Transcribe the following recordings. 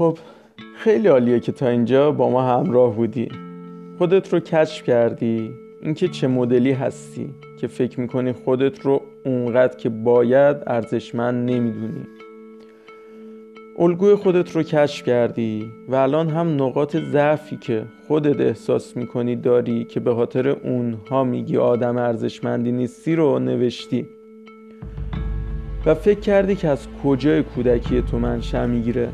خب خیلی عالیه که تا اینجا با ما همراه بودی. خودت رو کشف کردی. اینکه چه مدلی هستی که فکر می‌کنی خودت رو اونقدر که باید ارزشمند نمی‌دونی. الگوی خودت رو کشف کردی و الان هم نقاط ضعفی که خودت احساس می‌کنی داری که به خاطر اونها میگی آدم ارزشمندی نیستی رو نوشتی. و فکر کردی که از کجای کودکی تو منشأ می‌گیره.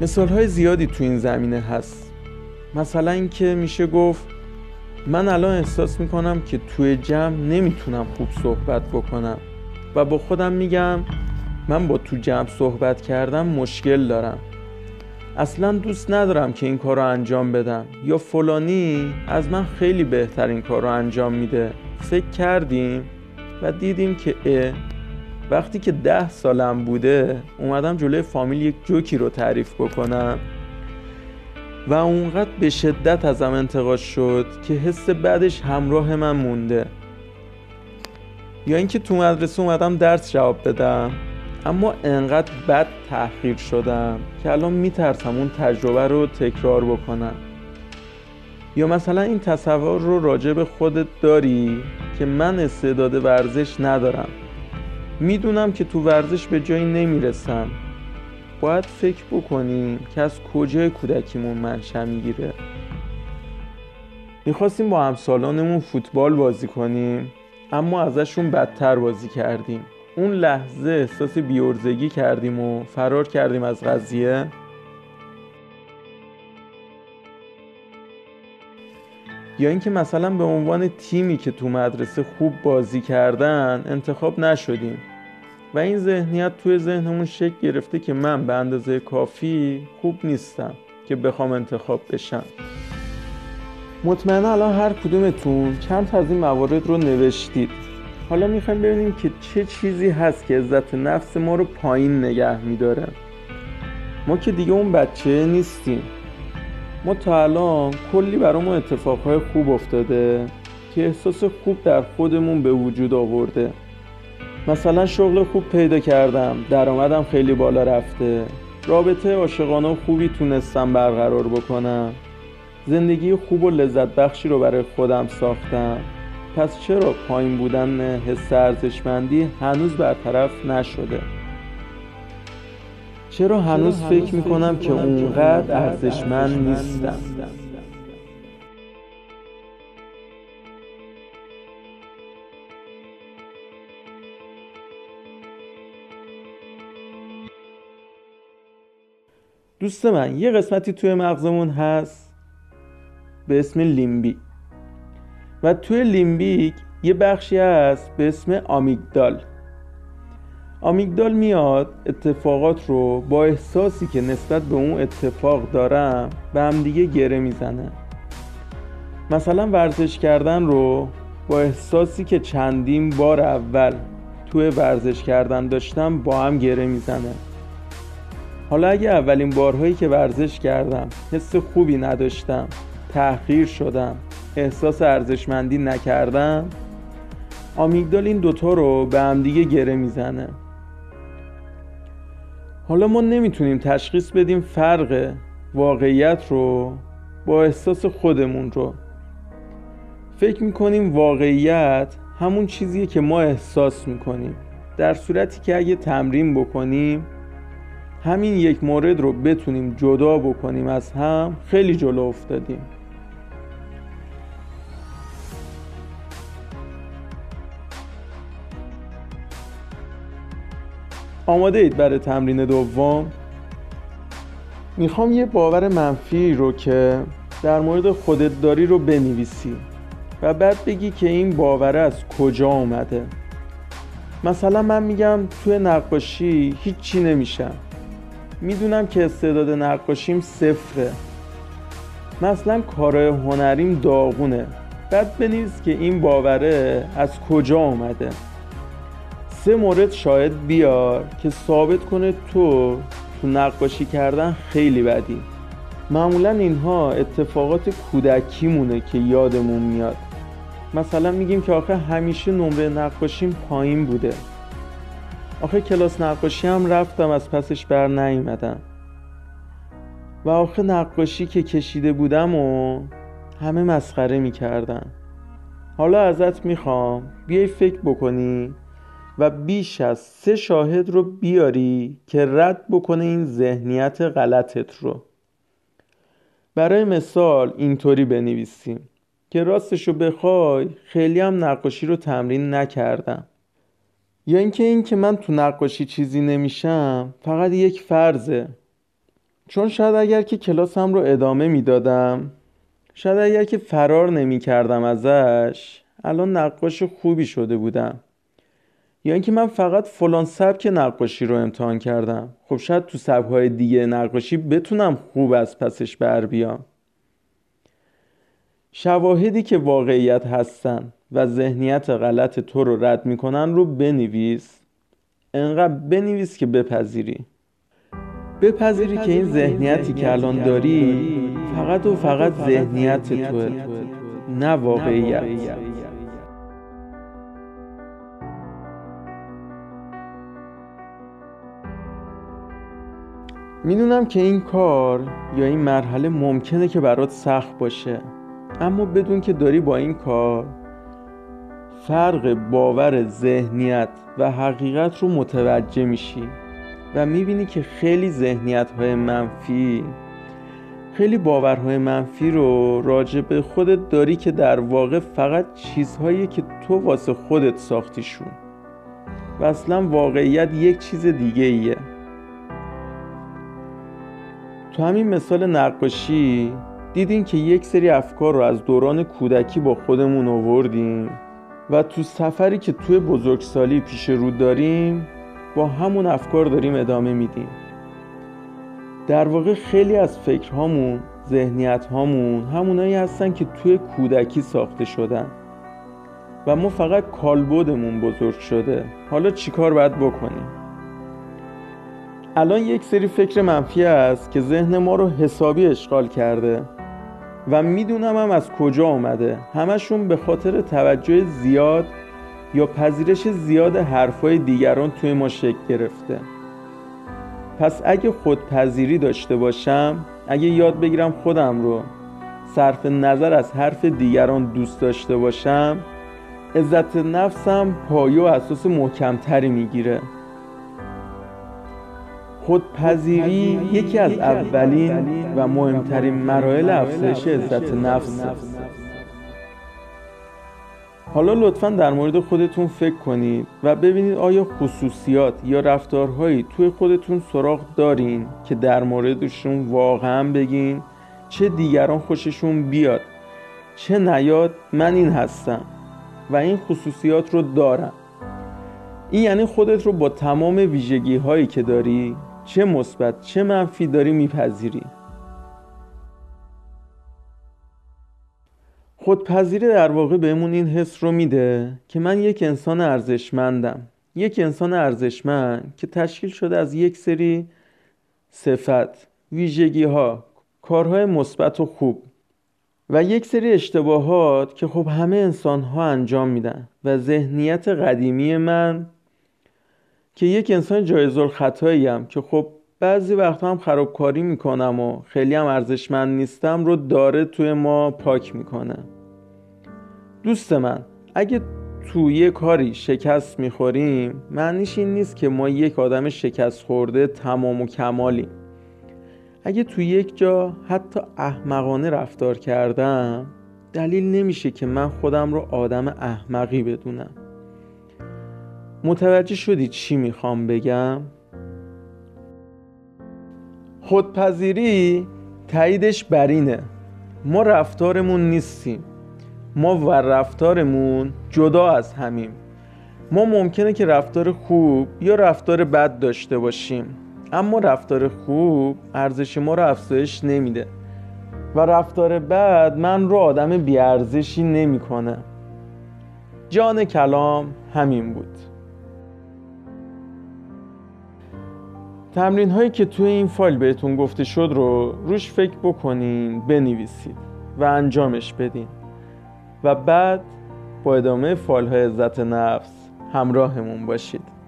مثال های زیادی تو این زمینه هست. مثلا اینکه میشه گفت من الان احساس می‌کنم که توی جمع نمی‌تونم خوب صحبت بکنم و با خودم میگم من با تو جمع صحبت کردم مشکل دارم. اصلا دوست ندارم که این کار رو انجام بدم. یا فلانی از من خیلی بهتر این کار رو انجام میده. فکر کردیم و دیدیم که وقتی که ده سالم بوده اومدم جلوی فامیل یک جوکی رو تعریف بکنم و اونقدر به شدت ازم انتقاد شد که حس بعدش همراه من مونده. یا اینکه تو مدرسه اومدم درس جواب بدم اما انقدر بد تحقیر شدم که الان میترسم اون تجربه رو تکرار بکنم. یا مثلا این تصور رو راجع به خودت داری که من استعداد ورزش ندارم. می‌دونم که تو ورزش به جایی نمی‌رسم. باید فکر بکنیم که از کجای کودکیمون منشأ می‌گیره. می‌خواستیم با همسالانمون فوتبال بازی کنیم اما ازشون بدتر بازی کردیم. اون لحظه احساس بیورزگی کردیم و فرار کردیم از قضیه. یا اینکه مثلا به عنوان تیمی که تو مدرسه خوب بازی کردن انتخاب نشدیم. و این ذهنیت توی ذهنمون شکل گرفته که من به اندازه کافی خوب نیستم که بخوام انتخاب بشم. مطمئنا الان هر کدومتون چند تا از این موارد رو نوشتید. حالا می‌خوایم ببینیم که چه چیزی هست که عزت نفس ما رو پایین نگه میداره. ما که دیگه اون بچه نیستیم. ما تا الان کلی برامون اتفاقهای خوب افتاده که احساس خوب در خودمون به وجود آورده. مثلا شغل خوب پیدا کردم درآمدم خیلی بالا رفته. رابطه عاشقانه خوبی تونستم برقرار بکنم. زندگی خوب و لذت بخشی رو برای خودم ساختم. پس چرا پایین بودن حس ارزشمندی هنوز برطرف نشده؟ چرا هنوز فکر می‌کنم که اونقدر ارزشمند نیستم؟ دوست من یه قسمتی توی مغزمون هست به اسم لیمبیک و توی لیمبیک یه بخشی هست به اسم آمیگدال. آمیگدال میاد اتفاقات رو با احساسی که نسبت به اون اتفاق دارم به هم دیگه گره می‌زنه. مثلا ورزش کردن رو با احساسی که چندین بار اول توی ورزش کردن داشتم با هم گره می‌زنه. حالا اگه اولین بارهایی که ورزش کردم حس خوبی نداشتم تحقیر شدم احساس ارزشمندی نکردم آمیگدال این دوتا رو به همدیگه گره می‌زنه. حالا ما نمی‌تونیم تشخیص بدیم فرق واقعیت رو با احساس خودمون رو. فکر می‌کنیم واقعیت همون چیزیه که ما احساس می‌کنیم در صورتی که اگه تمرین بکنیم همین یک مورد رو بتونیم جدا بکنیم از هم خیلی جلو افتادیم. آماده اید برای تمرین دوم؟ می‌خوام یه باور منفی رو که در مورد خودت داری رو بنویسی و بعد بگی که این باور از کجا اومده. مثلا من میگم توی نقاشی هیچی نمیشم. می‌دونم که استعداد نقاشیم صفره. مثلا کارهای هنریم داغونه. بعد بنویس که این باوره از کجا اومده. سه مورد شاید بیار که ثابت کنه تو تو نقاشی کردن خیلی بدی. معمولا اینها اتفاقات کودکیمونه که یادمون میاد. مثلا میگیم که آخه همیشه نمره نقاشیم پایین بوده. آخه کلاس نقاشی هم رفتم از پسش بر نیومدم. و آخه نقاشی که کشیده بودم و همه مسخره می‌کردن. حالا ازت می‌خوام بیای فکر بکنی و بیش از سه شاهد رو بیاری که رد بکنه این ذهنیت غلطت رو. برای مثال اینطوری بنویسیم که راستش رو بخوای خیلی هم نقاشی رو تمرین نکردم. یا اینکه این که من تو نقاشی چیزی نمیشم فقط یک فرضه. چون شاید اگر که کلاسم رو ادامه می‌دادم شاید اگر که فرار نمی کردم ازش الان نقاش خوبی شده بودم. یا اینکه من فقط فلان سبک نقاشی رو امتحان کردم. خب شاید تو سبکهای دیگه نقاشی بتونم خوب از پسش بر بیام. شواهدی که واقعیت هستن. و ذهنیت غلط تو رو رد می‌کنن رو بنویس. انقدر بنویس که بپذیری. بپذیری که این ذهنیتی که الان داری فقط و فقط ذهنیت توه. نه واقعیت. می‌دونم که این کار یا این مرحله ممکنه که برات سخت باشه. اما بدون که داری با این کار فرق باور ذهنیت و حقیقت رو متوجه میشی و می‌بینی که خیلی ذهنیت های منفی خیلی باورهای منفی رو راجع به خودت داری که در واقع فقط چیزهایی که تو واسه خودت ساختیشون و اصلا واقعیت یک چیز دیگه ایه. تو همین مثال نقاشی دیدین که یک سری افکار رو از دوران کودکی با خودمون آوردیم؟ و تو سفری که توی بزرگسالی پیش رو داریم با همون افکار داریم ادامه میدیم. در واقع خیلی از فکرهامون ذهنیت هامون همونایی هستن که توی کودکی ساخته شدن. و ما فقط کالبدمون بزرگ شده. حالا چیکار باید بکنیم؟ الان یک سری فکر منفی است که ذهن ما رو حسابی اشغال کرده. و می‌دونم هم از کجا آمده همشون به خاطر توجه زیاد یا پذیرش زیاد حرفای دیگران توی ما شکل گرفته. پس اگه خودپذیری داشته باشم اگه یاد بگیرم خودم رو صرف نظر از حرف دیگران دوست داشته باشم عزت نفسم پایه و اساس محکمتری می‌گیره. خودپذیری یکی از اولین و مهمترین مراحل افزایش عزت نفس. حالا لطفا در مورد خودتون فکر کنید و ببینید آیا خصوصیات یا رفتارهایی توی خودتون سراغ دارین که در موردشون واقعا بگین چه دیگران خوششون بیاد. چه نیاد من این هستم و این خصوصیات رو دارم. این یعنی خودت رو با تمام ویژگی هایی که داری چه مثبت چه منفی داری میپذیری؟ خودپذیری در واقع بهمون این حس رو میده که من یک انسان ارزشمندم. یک انسان ارزشمند که تشکیل شده از یک سری صفت ویژگی ها کارهای مثبت و خوب و یک سری اشتباهات که خب همه انسان ها انجام میدن و ذهنیت قدیمی من که یک انسان جایز خطایی که خب بعضی وقتا هم خرابکاری می‌کنم و خیلی هم ارزشمند نیستم رو داره توی ما پاک می‌کنه. دوست من اگه توی یه کاری شکست می‌خوریم معنیش این نیست که ما یک آدم شکست خورده تمام و کمالیم. اگه توی یک جا حتی احمقانه رفتار کردم دلیل نمیشه که من خودم رو آدم احمقی بدونم. متوجه شدی چی می‌خوام بگم؟ خودپذیری تاییدش برینه ما رفتارمون نیستیم. ما و رفتارمون جدا از همیم. ما ممکنه که رفتار خوب یا رفتار بد داشته باشیم. اما رفتار خوب ارزش ما رو افزایش نمیده. و رفتار بد من رو آدم بیارزشی نمی‌کنه. جان کلام همین بود. تمرین هایی که توی این فایل بهتون گفته شد رو روش فکر بکنین بنویسید و انجامش بدین. و بعد با ادامه فایل های عزت نفس همراهمون باشید.